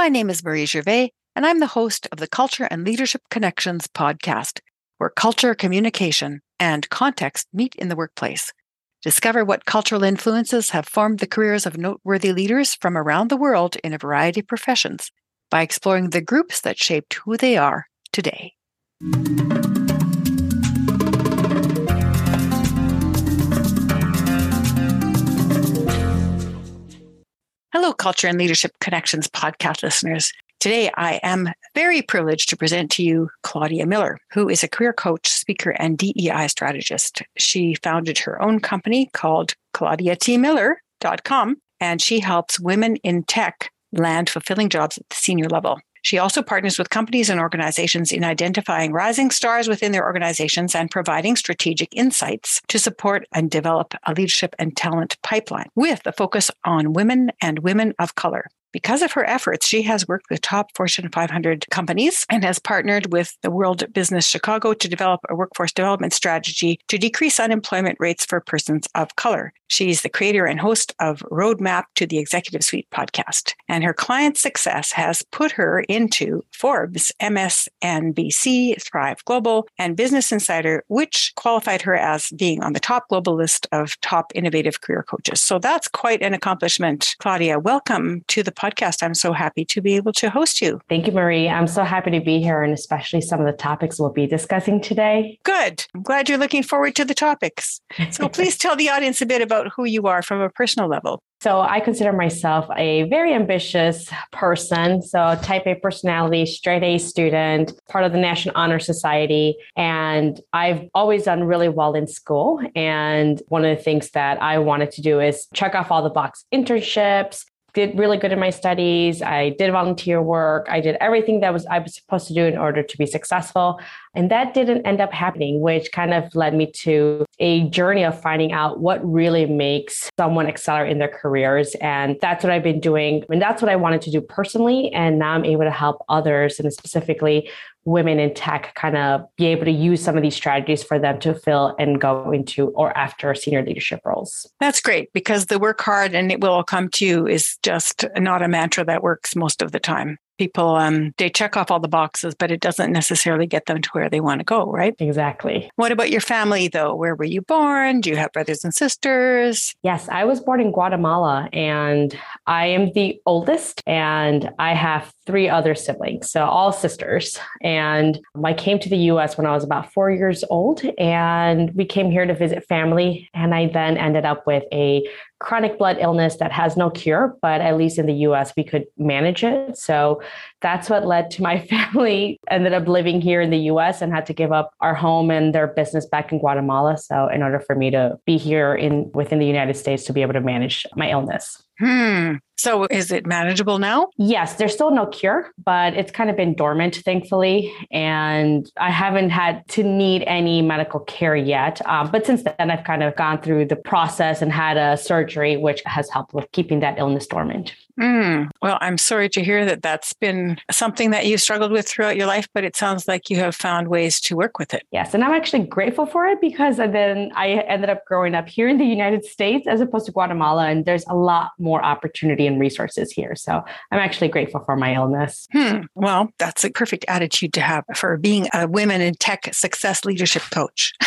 My name is Marie Gervais, and I'm the host of the Culture and Leadership Connections podcast, where culture, communication, and context meet in the workplace. Discover what cultural influences have formed the careers of noteworthy leaders from around the world in a variety of professions by exploring the groups that shaped who they are today. Hello, Culture and Leadership Connections podcast listeners. Today, I am very privileged to present to you Claudia Miller, who is a career coach, speaker, and DEI strategist. She founded her own company called ClaudiaTMiller.com, and she helps women in tech land fulfilling jobs at the senior level. She also partners with companies and organizations in identifying rising stars within their organizations and providing strategic insights to support and develop a leadership and talent pipeline with a focus on women and women of color. Because of her efforts, she has worked with top Fortune 500 companies and has partnered with the World Business Chicago to develop a workforce development strategy to decrease unemployment rates for persons of color. She's the creator and host of Roadmap to the Executive Suite podcast. And her client success has put her into Forbes, MSNBC, Thrive Global, and Business Insider, which qualified her as being on the top global list of top innovative career coaches. So that's quite an accomplishment. Claudia, welcome to the podcast. I'm so happy to be able to host you. Thank you, Marie. I'm so happy to be here and especially some of the topics we'll be discussing today. Good. I'm glad you're looking forward to the topics. So please tell the audience a bit about who you are from a personal level. So I consider myself a very ambitious person. So type A personality, straight A student, part of the National Honor Society. And I've always done really well in school. And one of the things that I wanted to do is check off all the box internships, did really good in my studies. I did volunteer work. I did everything that was I was supposed to do in order to be successful. And that didn't end up happening, which kind of led me to a journey of finding out what really makes someone accelerate in their careers. And that's what I've been doing. And that's what I wanted to do personally. And now I'm able to help others and specifically women in tech kind of be able to use some of these strategies for them to fill and go into or after senior leadership roles. That's great because the work hard and it will all come to you is just not a mantra that works most of the time. People um, they check off all the boxes but it doesn't necessarily get them to where they want to go right? Exactly. What about your family though? Where were you born? Do you have brothers and sisters? Yes i was born in guatemala and i am the oldest and i have three other siblings so all sisters and i came to the us when i was about four years old and we came here to visit family and i then ended up with a chronic blood illness that has no cure, but at least in the US, we could manage it. So that's what led to my family ended up living here in the US and had to give up our home and their business back in Guatemala. So in order for me to be here in within the United States to be able to manage my illness. Hmm. So is it manageable now? Yes, there's still no cure, but it's kind of been dormant, thankfully. And I haven't had to need any medical care yet. Um, but since then, I've kind of gone through the process and had a surgery, which has helped with keeping that illness dormant. Mm. Well, I'm sorry to hear that that's been something that you struggled with throughout your life, but it sounds like you have found ways to work with it. Yes. And I'm actually grateful for it because then I ended up growing up here in the United States as opposed to Guatemala. And there's a lot more opportunity and resources here. So I'm actually grateful for my illness. Hmm. Well, that's a perfect attitude to have for being a women in tech success leadership coach.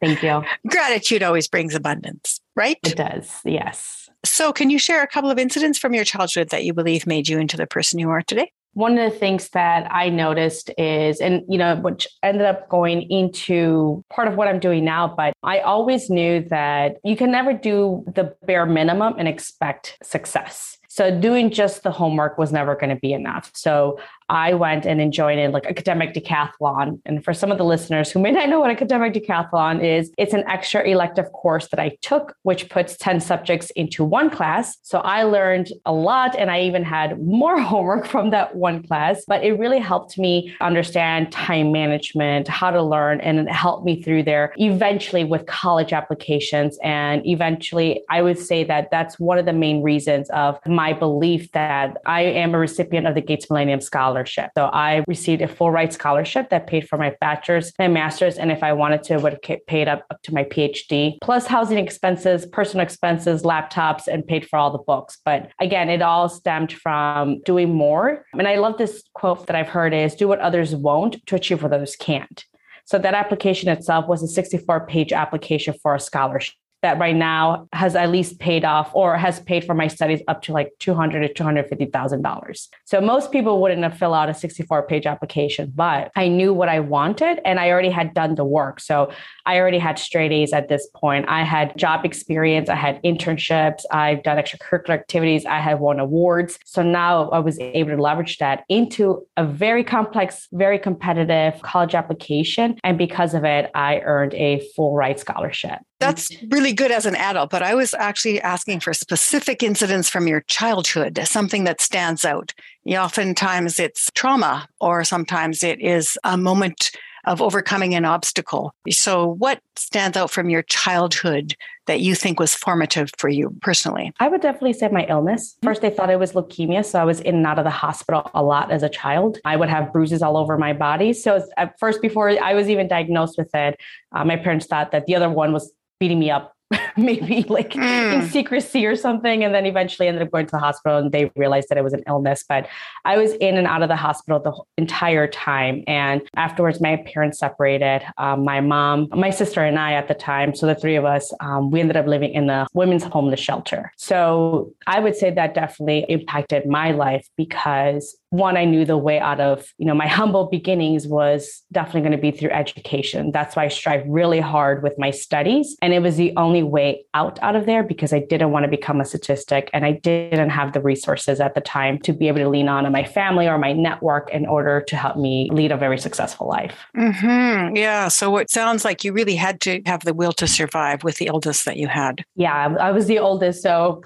Thank you. Gratitude always brings abundance, right? It does. Yes. So, can you share a couple of incidents from your childhood that you believe made you into the person you are today? One of the things that I noticed is, and you know, which ended up going into part of what I'm doing now, but I always knew that you can never do the bare minimum and expect success. So doing just the homework was never going to be enough. So I went and enjoyed like academic decathlon. And for some of the listeners who may not know what academic decathlon is, it's an extra elective course that I took, which puts 10 subjects into one class. So I learned a lot and I even had more homework from that one class, but it really helped me understand time management, how to learn, and it helped me through there eventually with college applications. And eventually, I would say that that's one of the main reasons of my belief that I am a recipient of the Gates Millennium scholarship. So I received a full ride scholarship that paid for my bachelor's and master's. And if I wanted to, would have paid up, up to my PhD, plus housing expenses, personal expenses, laptops, and paid for all the books. But again, it all stemmed from doing more. And I love this quote that I've heard is do what others won't to achieve what others can't. So that application itself was a 64 page application for a scholarship that right now has at least paid off or has paid for my studies up to like 200 to 250,000 dollars. So most people wouldn't have filled out a 64 page application, but I knew what I wanted and I already had done the work. So I already had straight A's at this point. I had job experience, I had internships, I've done extracurricular activities, I had won awards. So now I was able to leverage that into a very complex, very competitive college application. And because of it, I earned a full ride scholarship. That's really good as an adult, but I was actually asking for specific incidents from your childhood, something that stands out. Oftentimes it's trauma, or sometimes it is a moment of overcoming an obstacle. So, what stands out from your childhood that you think was formative for you personally? I would definitely say my illness. First, they thought it was leukemia. So, I was in and out of the hospital a lot as a child. I would have bruises all over my body. So, at first, before I was even diagnosed with it, uh, my parents thought that the other one was beating me up maybe like mm. in secrecy or something. And then eventually ended up going to the hospital and they realized that it was an illness. But I was in and out of the hospital the entire time. And afterwards, my parents separated. Um, my mom, my sister, and I at the time, so the three of us, um, we ended up living in the women's homeless shelter. So I would say that definitely impacted my life because one, I knew the way out of, you know, my humble beginnings was definitely going to be through education. That's why I strive really hard with my studies. And it was the only way out out of there because I didn't want to become a statistic and I didn't have the resources at the time to be able to lean on in my family or my network in order to help me lead a very successful life. Mm-hmm. Yeah. So it sounds like you really had to have the will to survive with the eldest that you had. Yeah, I was the oldest. So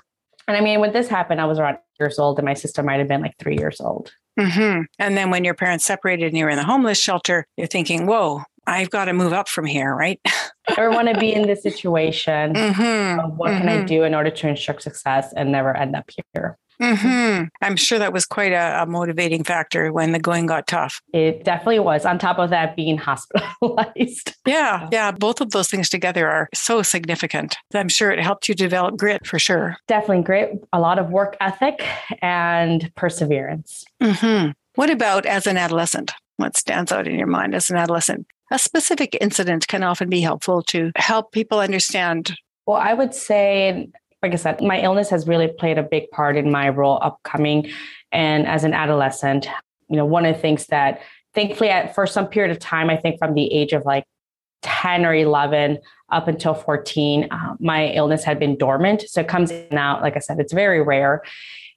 and I mean, when this happened, I was around years old, and my sister might have been like three years old. Mm-hmm. And then when your parents separated and you were in the homeless shelter, you're thinking, whoa, I've got to move up from here, right? I want to be in this situation. Mm-hmm. what mm-hmm. can I mm-hmm. do in order to ensure success and never end up here? Mm-hmm. I'm sure that was quite a, a, motivating factor when the going got tough. It definitely was. On top of that, being hospitalized. Yeah. Yeah. Both of those things together are so significant. I'm sure it helped you develop grit for sure. Definitely grit, a lot of work ethic and perseverance. Mm-hmm. What about as an adolescent? What stands out in your mind as an adolescent? A specific incident can often be helpful to help people understand well, I would say like I said, my illness has really played a big part in my role upcoming and as an adolescent. You know, one of the things that thankfully at, for some period of time, I think from the age of like 10 or 11 up until 14, uh, my illness had been dormant. So it comes in and out. Like I said, it's very rare.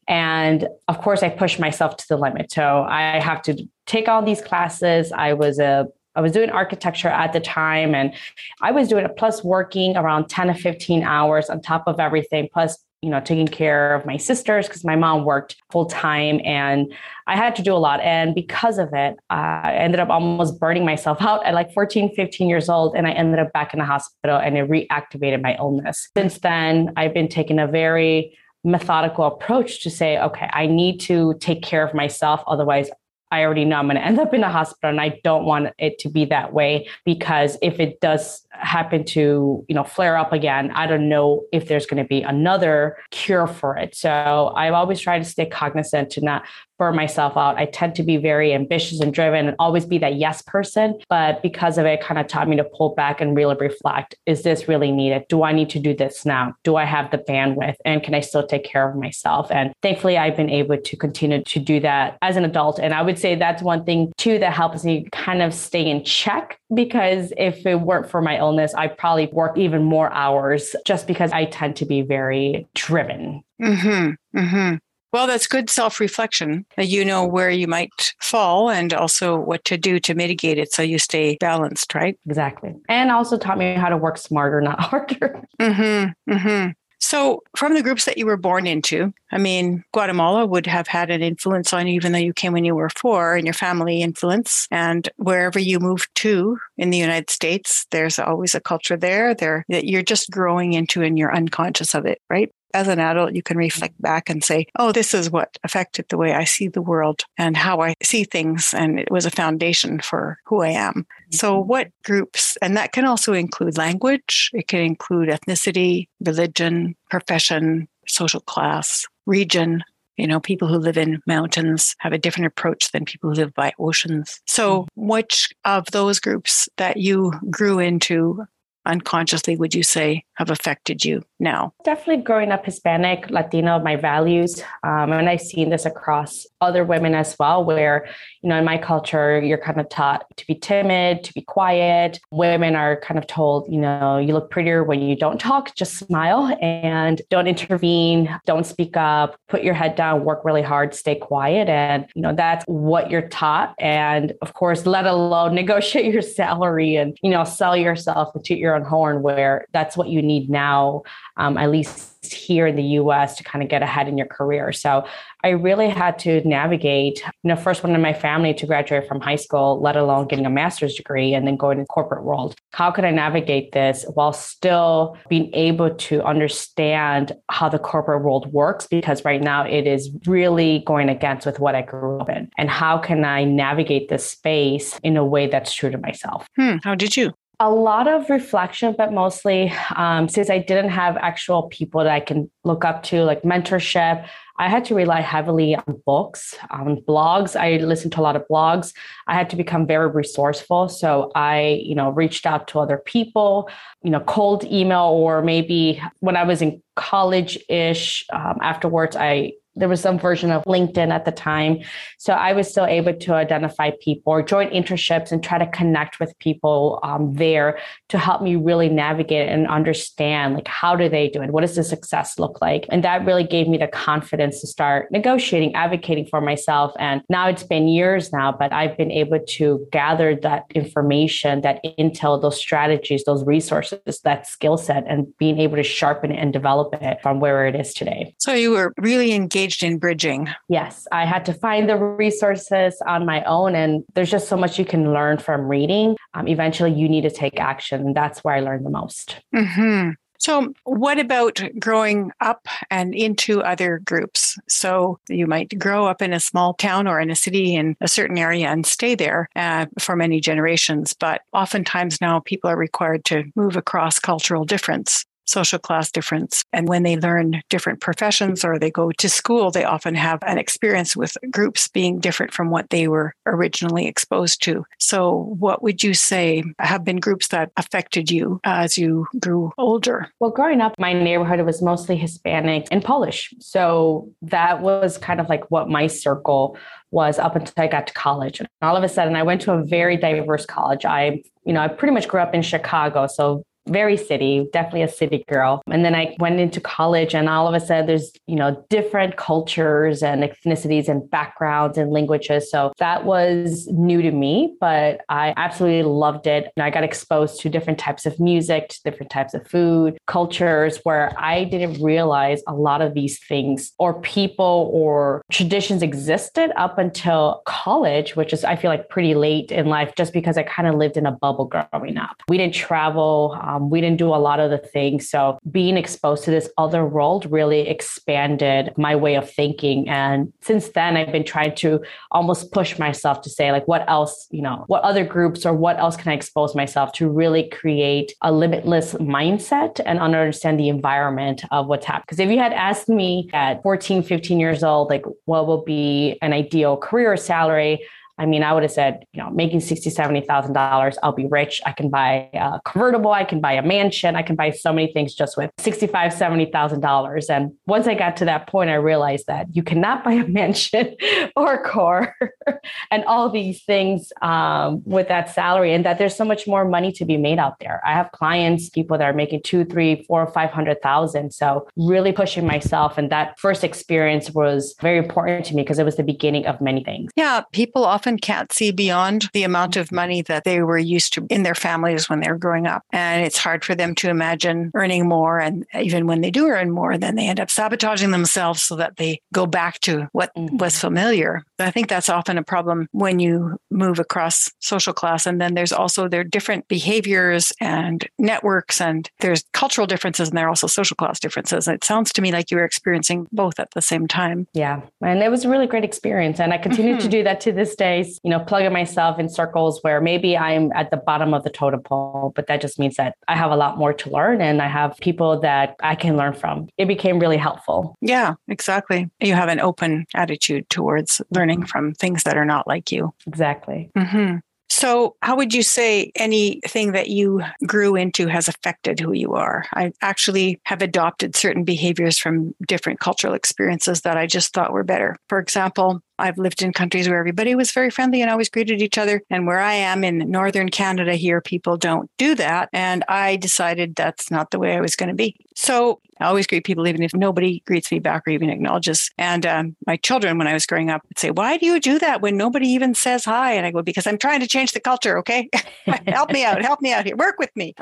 And of course, I pushed myself to the limit. So I have to take all these classes. I was a I was doing architecture at the time and I was doing it plus working around 10 to 15 hours on top of everything, plus, you know, taking care of my sisters because my mom worked full time and I had to do a lot. And because of it, I ended up almost burning myself out at like 14, 15 years old. And I ended up back in the hospital and it reactivated my illness. Since then, I've been taking a very methodical approach to say, okay, I need to take care of myself. Otherwise, I already know I'm going to end up in a hospital and I don't want it to be that way because if it does happen to, you know, flare up again, I don't know if there's going to be another cure for it. So I've always tried to stay cognizant to not burn myself out. I tend to be very ambitious and driven and always be that yes person. But because of it, kind of taught me to pull back and really reflect is this really needed? Do I need to do this now? Do I have the bandwidth? And can I still take care of myself? And thankfully, I've been able to continue to do that as an adult. And I would say that's one thing too that helps me kind of stay in check because if it weren't for my illness, I probably work even more hours just because I tend to be very driven. Mm-hmm. Mm-hmm. Well, that's good self reflection you know where you might fall and also what to do to mitigate it so you stay balanced, right? Exactly. And also taught me how to work smarter, not harder. Mm-hmm. Mm-hmm. So, from the groups that you were born into, I mean, Guatemala would have had an influence on you, even though you came when you were four, and your family influence. And wherever you move to in the United States, there's always a culture there, there that you're just growing into, and you're unconscious of it, right? As an adult, you can reflect back and say, oh, this is what affected the way I see the world and how I see things. And it was a foundation for who I am. So, mm-hmm. what groups, and that can also include language, it can include ethnicity, religion, profession, social class, region, you know, people who live in mountains have a different approach than people who live by oceans. So, mm-hmm. which of those groups that you grew into unconsciously would you say have affected you now? Definitely growing up Hispanic, Latino, my values. Um, and I've seen this across other women as well, where, you know, in my culture, you're kind of taught to be timid, to be quiet. Women are kind of told, you know, you look prettier when you don't talk, just smile and don't intervene, don't speak up, put your head down, work really hard, stay quiet. And, you know, that's what you're taught. And of course, let alone negotiate your salary and, you know, sell yourself toot your own horn, where that's what you need now, um, at least here in the US to kind of get ahead in your career. So I really had to navigate, you know, first one in my family to graduate from high school, let alone getting a master's degree and then going to corporate world. How could I navigate this while still being able to understand how the corporate world works? Because right now it is really going against with what I grew up in. And how can I navigate this space in a way that's true to myself? Hmm, how did you? A lot of reflection, but mostly um, since I didn't have actual people that I can look up to, like mentorship, I had to rely heavily on books, on blogs. I listened to a lot of blogs. I had to become very resourceful. So I, you know, reached out to other people, you know, cold email, or maybe when I was in college ish, um, afterwards, I there was some version of LinkedIn at the time. So I was still able to identify people or join internships and try to connect with people um, there to help me really navigate and understand like how do they do it? What does the success look like? And that really gave me the confidence to start negotiating, advocating for myself. And now it's been years now, but I've been able to gather that information, that intel, those strategies, those resources, that skill set, and being able to sharpen it and develop it from where it is today. So you were really engaged engaged in bridging. Yes, I had to find the resources on my own. And there's just so much you can learn from reading. Um, eventually, you need to take action. And that's where I learned the most. Mm-hmm. So, what about growing up and into other groups? So, you might grow up in a small town or in a city in a certain area and stay there uh, for many generations. But oftentimes now people are required to move across cultural difference social class difference. And when they learn different professions or they go to school, they often have an experience with groups being different from what they were originally exposed to. So, what would you say have been groups that affected you as you grew older? Well, growing up, my neighborhood was mostly Hispanic and Polish. So, that was kind of like what my circle was up until I got to college. And all of a sudden, I went to a very diverse college. I you know, I pretty much grew up in Chicago, so very city, definitely a city girl. And then I went into college and all of a sudden there's, you know, different cultures and ethnicities and backgrounds and languages. So that was new to me, but I absolutely loved it. And I got exposed to different types of music, to different types of food, cultures where I didn't realize a lot of these things or people or traditions existed up until college, which is, I feel like, pretty late in life, just because I kind of lived in a bubble growing up. We didn't travel. Um, we didn't do a lot of the things. So being exposed to this other world really expanded my way of thinking. And since then, I've been trying to almost push myself to say, like, what else, you know, what other groups or what else can I expose myself to really create a limitless mindset and understand the environment of what's happening. Because if you had asked me at 14, 15 years old, like, what will be an ideal career salary? I mean, I would have said, you know, making sixty, seventy thousand dollars, I'll be rich. I can buy a convertible, I can buy a mansion, I can buy so many things just with sixty-five, seventy thousand dollars. And once I got to that point, I realized that you cannot buy a mansion or a car and all these things um, with that salary, and that there's so much more money to be made out there. I have clients, people that are making two, three, four, five hundred thousand. So really pushing myself, and that first experience was very important to me because it was the beginning of many things. Yeah, people often often can't see beyond the amount of money that they were used to in their families when they were growing up. And it's hard for them to imagine earning more. And even when they do earn more, then they end up sabotaging themselves so that they go back to what mm-hmm. was familiar. I think that's often a problem when you move across social class. And then there's also their different behaviors and networks, and there's cultural differences, and there are also social class differences. It sounds to me like you were experiencing both at the same time. Yeah. And it was a really great experience. And I continue mm-hmm. to do that to this day, you know, plugging myself in circles where maybe I'm at the bottom of the totem pole, but that just means that I have a lot more to learn and I have people that I can learn from. It became really helpful. Yeah, exactly. You have an open attitude towards learning from things that are not like you. Exactly. Mm-hmm. So, how would you say anything that you grew into has affected who you are? I actually have adopted certain behaviors from different cultural experiences that I just thought were better. For example, I've lived in countries where everybody was very friendly and always greeted each other. And where I am in northern Canada here, people don't do that. And I decided that's not the way I was going to be. So I always greet people, even if nobody greets me back or even acknowledges. And um, my children, when I was growing up, would say, Why do you do that when nobody even says hi? And I go, Because I'm trying to change the culture. Okay. help me out. Help me out here. Work with me.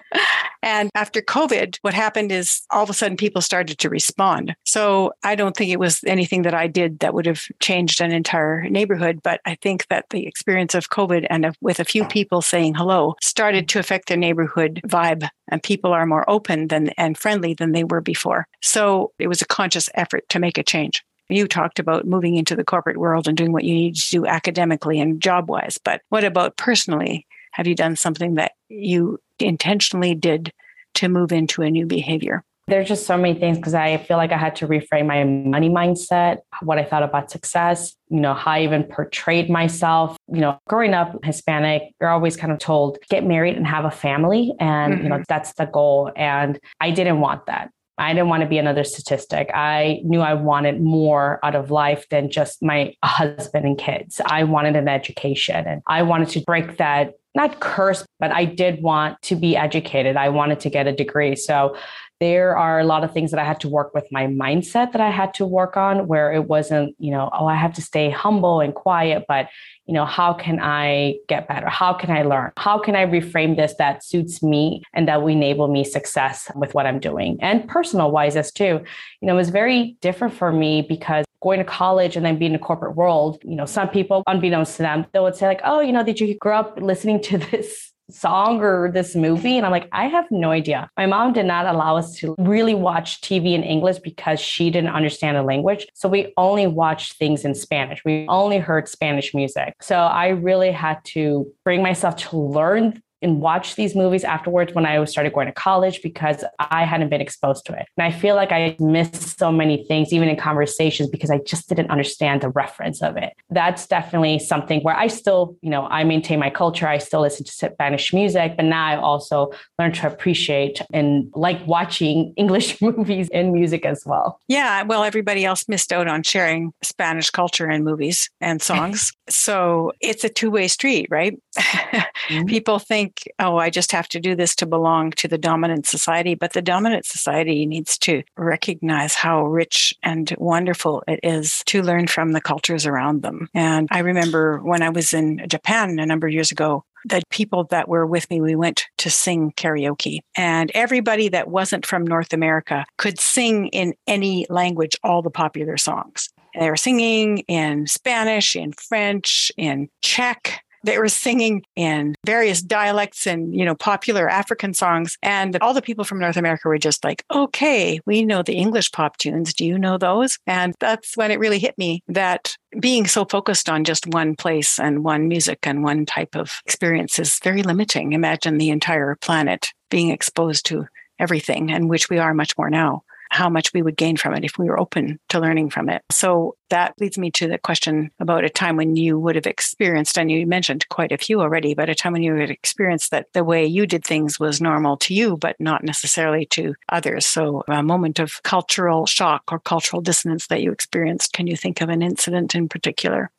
and after COVID, what happened is all of a sudden people started to respond. So I don't think it was anything that I did that would have changed changed an entire neighborhood. But I think that the experience of COVID and with a few people saying hello started to affect their neighborhood vibe. And people are more open than and friendly than they were before. So it was a conscious effort to make a change. You talked about moving into the corporate world and doing what you need to do academically and job wise. But what about personally? Have you done something that you intentionally did to move into a new behavior? There's just so many things because I feel like I had to reframe my money mindset, what I thought about success, you know, how I even portrayed myself. You know, growing up Hispanic, you're always kind of told get married and have a family. And, mm-hmm. you know, mm-hmm. that's the goal. And I didn't want that. I didn't want to be another statistic. I knew I wanted more out of life than just my husband and kids. I wanted an education and I wanted to break that not curse, but I did want to be educated. I wanted to get a degree. So there are a lot of things that I had to work with my mindset that I had to work on where it wasn't, you know, oh, I have to stay humble and quiet, but, you know, how can I get better? How can I learn? How can I reframe this that suits me and that will enable me success with what I'm doing? And personal wise as too, you know, it was very different for me because going to college and then being in the corporate world, you know, some people, unbeknownst to them, they would say like, oh, you know, did you grow up listening to this song or this movie? And I'm like, I have no idea. My mom did not allow us to really watch TV in English because she didn't understand the language. So we only watched things in Spanish. We only heard Spanish music. So I really had to bring myself to learn and watch these movies afterwards when I started going to college because I hadn't been exposed to it. And I feel like I missed so many things, even in conversations, because I just didn't understand the reference of it. That's definitely something where I still, you know, I maintain my culture. I still listen to Spanish music, but now I also learn to appreciate and like watching English movies and music as well. Yeah. Well, everybody else missed out on sharing Spanish culture and movies and songs. so it's a two way street, right? mm-hmm. People think, think, oh, I just have to do this to belong to the dominant society. But the dominant society needs to recognize how rich and wonderful it is to learn from the cultures around them. And I remember when I was in Japan a number of years ago, the people that were with me, we went to sing karaoke. And everybody that wasn't from North America could sing in any language all the popular songs. They were singing in Spanish, in French, in Czech, they were singing in various dialects and, you know, popular African songs. And all the people from North America were just like, okay, we know the English pop tunes. Do you know those? And that's when it really hit me that being so focused on just one place and one music and one type of experience is very limiting. Imagine the entire planet being exposed to everything, and which we are much more now how much we would gain from it if we were open to learning from it. So that leads me to the question about a time when you would have experienced, and you mentioned quite a few already, but a time when you had experienced that the way you did things was normal to you, but not necessarily to others. So a moment of cultural shock or cultural dissonance that you experienced. Can you think of an incident in particular?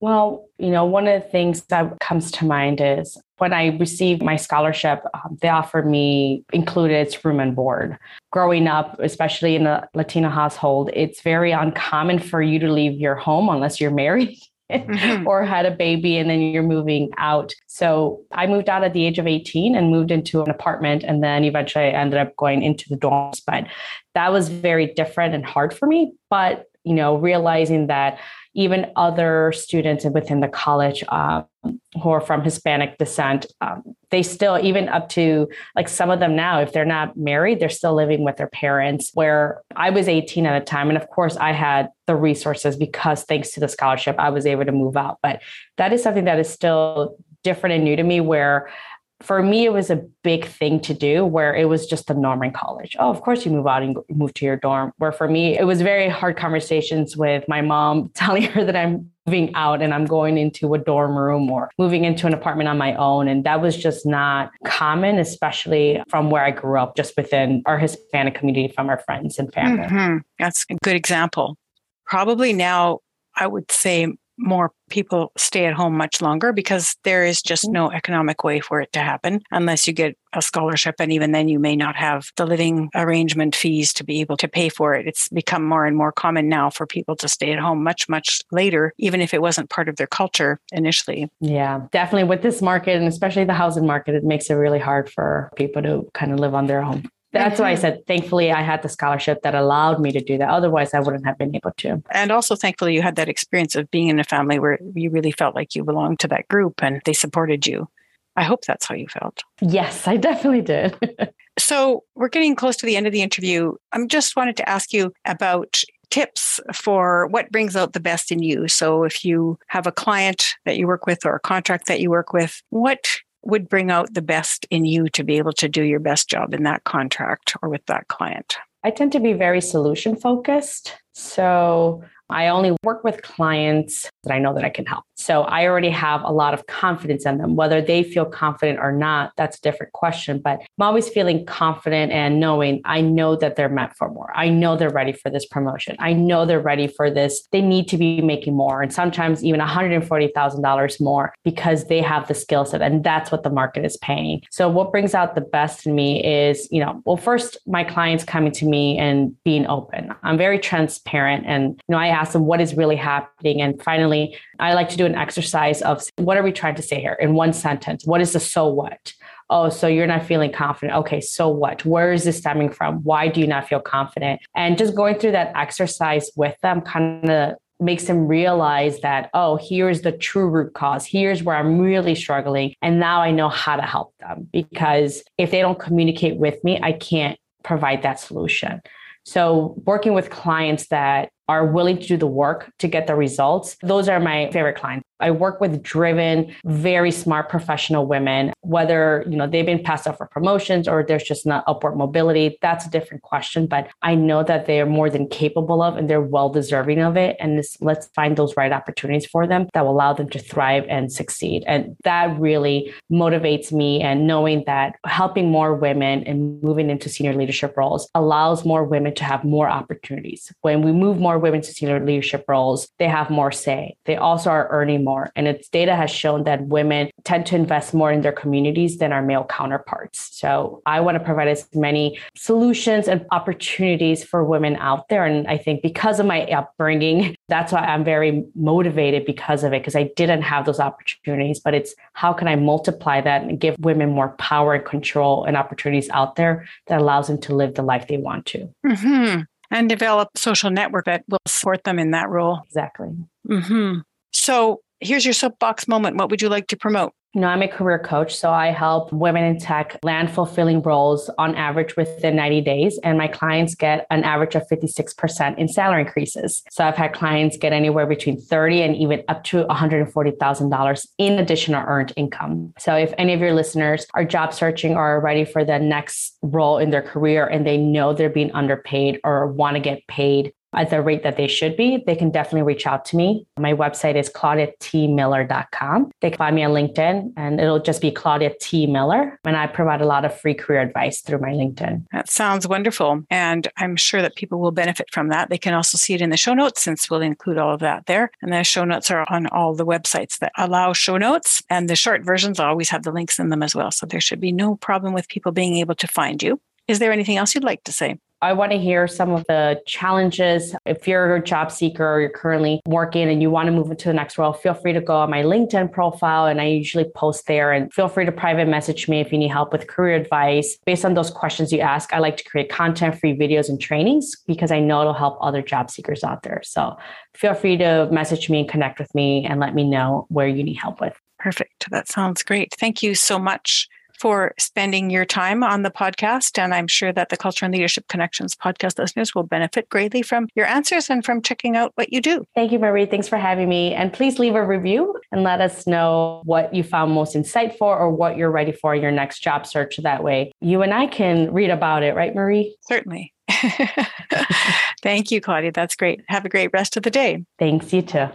Well, you know, one of the things that comes to mind is when I received my scholarship, um, they offered me included room and board. Growing up, especially in a Latino household, it's very uncommon for you to leave your home unless you're married. mm-hmm. or had a baby and then you're moving out. So I moved out at the age of 18 and moved into an apartment. And then eventually I ended up going into the dorms. But that was very different and hard for me. But, you know, realizing that even other students within the college um, who are from Hispanic descent, um, they still, even up to like some of them now, if they're not married, they're still living with their parents. Where I was 18 at a time. And of course, I had the resources because thanks to the scholarship, I was able to move out. But that is something that is still different and new to me where for me, it was a big thing to do where it was just the norm in college. Oh, of course you move out and move to your dorm. Where for me, it was very hard conversations with my mom telling her that I'm moving out and I'm going into a dorm room or moving into an apartment on my own. And that was just not common, especially from where I grew up, just within our Hispanic community from our friends and family. Mm-hmm. That's a good example. Probably now, I would say more people stay at home much longer because there is just mm. no economic way for it to happen unless you get a scholarship. And even then, you may not have the living arrangement fees to be able to pay for it. It's become more and more common now for people to stay at home much, much later, even if it wasn't part of their culture initially. Yeah, definitely with this market and especially the housing market, it makes it really hard for people to kind of live on their own. That's why I mm-hmm. said, thankfully, I had the scholarship that allowed me to do that. Otherwise, I wouldn't have been able to. And also, thankfully, you had that experience of being in a family where you really felt like you belonged to that group and they supported you. I hope that's how you felt. Yes, I definitely did. so, we're getting close to the end of the interview. I'm just wanted to ask you about tips for what brings out the best in you. So, if you have a client that you work with or a contract that you work with, what would bring out the best in you to be able to do your best job in that contract or with that client? I tend to be very solution focused. So I only work with clients that I know that I can help. So I already have a lot of confidence in them. Whether they feel confident or not, that's a different question. But I'm always feeling confident and knowing I know that they're meant for more. I know they're ready for this promotion. I know they're ready for this. They need to be making more and sometimes even $140,000 more because they have the skill set. And that's what the market is paying. So what brings out the best in me is, you know, well, first, my clients coming to me and being open. I'm very transparent and, you know, I ask them what is really happening. And finally, I like to do an exercise of what are we trying to say here in one sentence? What is the so what? Oh, so you're not feeling confident. Okay, so what? Where is this stemming from? Why do you not feel confident? And just going through that exercise with them kind of makes them realize that, oh, here's the true root cause. Here's where I'm really struggling. And now I know how to help them because if they don't communicate with me, I can't provide that solution. So, working with clients that are willing to do the work to get the results, those are my favorite clients. I work with driven, very smart professional women, whether, you know, they've been passed up for promotions or there's just not upward mobility. That's a different question, but I know that they are more than capable of and they're well deserving of it. And this, let's find those right opportunities for them that will allow them to thrive and succeed. And that really motivates me. And knowing that helping more women and moving into senior leadership roles allows more women to have more opportunities. When we move more women to senior leadership roles, they have more say. They also are earning more. And its data has shown that women tend to invest more in their communities than our male counterparts. So I want to provide as many solutions and opportunities for women out there. And I think because of my upbringing, that's why I'm very motivated because of it, because I didn't have those opportunities. But it's how can I multiply that and give women more power and control and opportunities out there that allows them to live the life they want to. Mm-hmm. And develop social network that will support them in that role. Exactly. Mm-hmm. So here's your soapbox moment. What would you like to promote? You know, I'm a career coach, so I help women in tech land fulfilling roles on average within 90 days. And my clients get an average of 56% in salary increases. So I've had clients get anywhere between 30 and even up to $140,000 in additional earned income. So if any of your listeners are job searching or are ready for the next role in their career and they know they're being underpaid or want to get paid at the rate that they should be, they can definitely reach out to me. My website is claudiatmiller.com. They can find me on LinkedIn and it'll just be Claudia T. Miller. And I provide a lot of free career advice through my LinkedIn. That sounds wonderful. And I'm sure that people will benefit from that. They can also see it in the show notes since we'll include all of that there. And the show notes are on all the websites that allow show notes. And the short versions always have the links in them as well. So there should be no problem with people being able to find you. Is there anything else you'd like to say? I want to hear some of the challenges. If you're a job seeker or you're currently working and you want to move into the next role, feel free to go on my LinkedIn profile and I usually post there and feel free to private message me if you need help with career advice. Based on those questions you ask, I like to create content, free videos and trainings because I know it'll help other job seekers out there. So feel free to message me and connect with me and let me know where you need help with. Perfect. That sounds great. Thank you so much for spending your time on the podcast. And I'm sure that the Culture and Leadership Connections podcast listeners will benefit greatly from your answers and from checking out what you do. Thank you, Marie. Thanks for having me. And please leave a review and let us know what you found most insightful or what you're ready for in your next job search. That way, you and I can read about it, right, Marie? Certainly. Thank you, Claudia. That's great. Have a great rest of the day. Thanks, you too.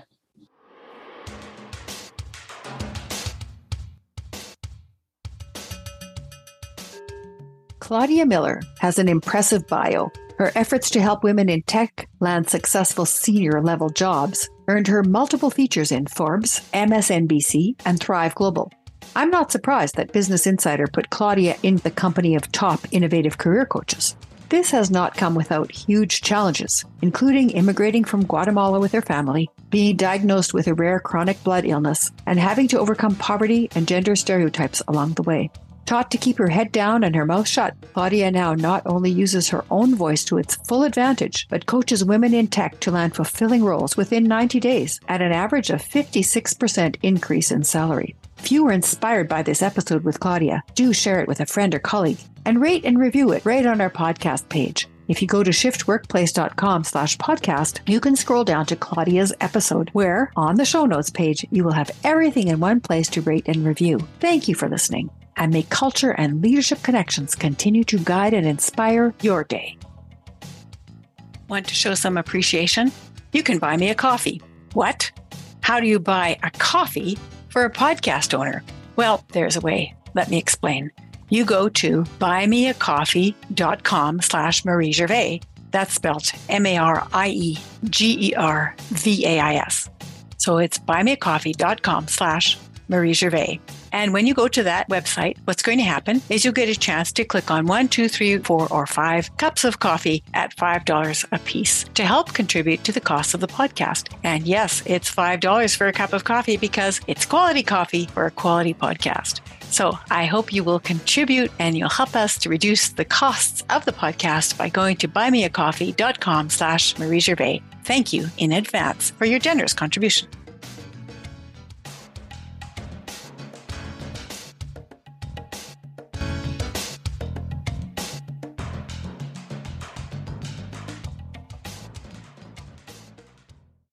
Claudia Miller has an impressive bio. Her efforts to help women in tech land successful senior level jobs earned her multiple features in Forbes, MSNBC, and Thrive Global. I'm not surprised that Business Insider put Claudia in the company of top innovative career coaches. This has not come without huge challenges, including immigrating from Guatemala with her family, being diagnosed with a rare chronic blood illness, and having to overcome poverty and gender stereotypes along the way. Taught to keep her head down and her mouth shut, Claudia now not only uses her own voice to its full advantage, but coaches women in tech to land fulfilling roles within 90 days at an average of 56% increase in salary. If you were inspired by this episode with Claudia, do share it with a friend or colleague and rate and review it right on our podcast page. If you go to shiftworkplace.com slash podcast, you can scroll down to Claudia's episode, where on the show notes page, you will have everything in one place to rate and review. Thank you for listening and may culture and leadership connections continue to guide and inspire your day. Want to show some appreciation? You can buy me a coffee. What? How do you buy a coffee for a podcast owner? Well, there's a way. Let me explain. You go to buymeacoffee.com slash Marie Gervais. That's spelled M-A-R-I-E-G-E-R-V-A-I-S. So it's buymeacoffee.com slash Marie Gervais. And when you go to that website, what's going to happen is you'll get a chance to click on one, two, three, four, or five cups of coffee at $5 a piece to help contribute to the cost of the podcast. And yes, it's $5 for a cup of coffee because it's quality coffee for a quality podcast. So I hope you will contribute and you'll help us to reduce the costs of the podcast by going to buymeacoffee.com slash Marie Gervais. Thank you in advance for your generous contribution.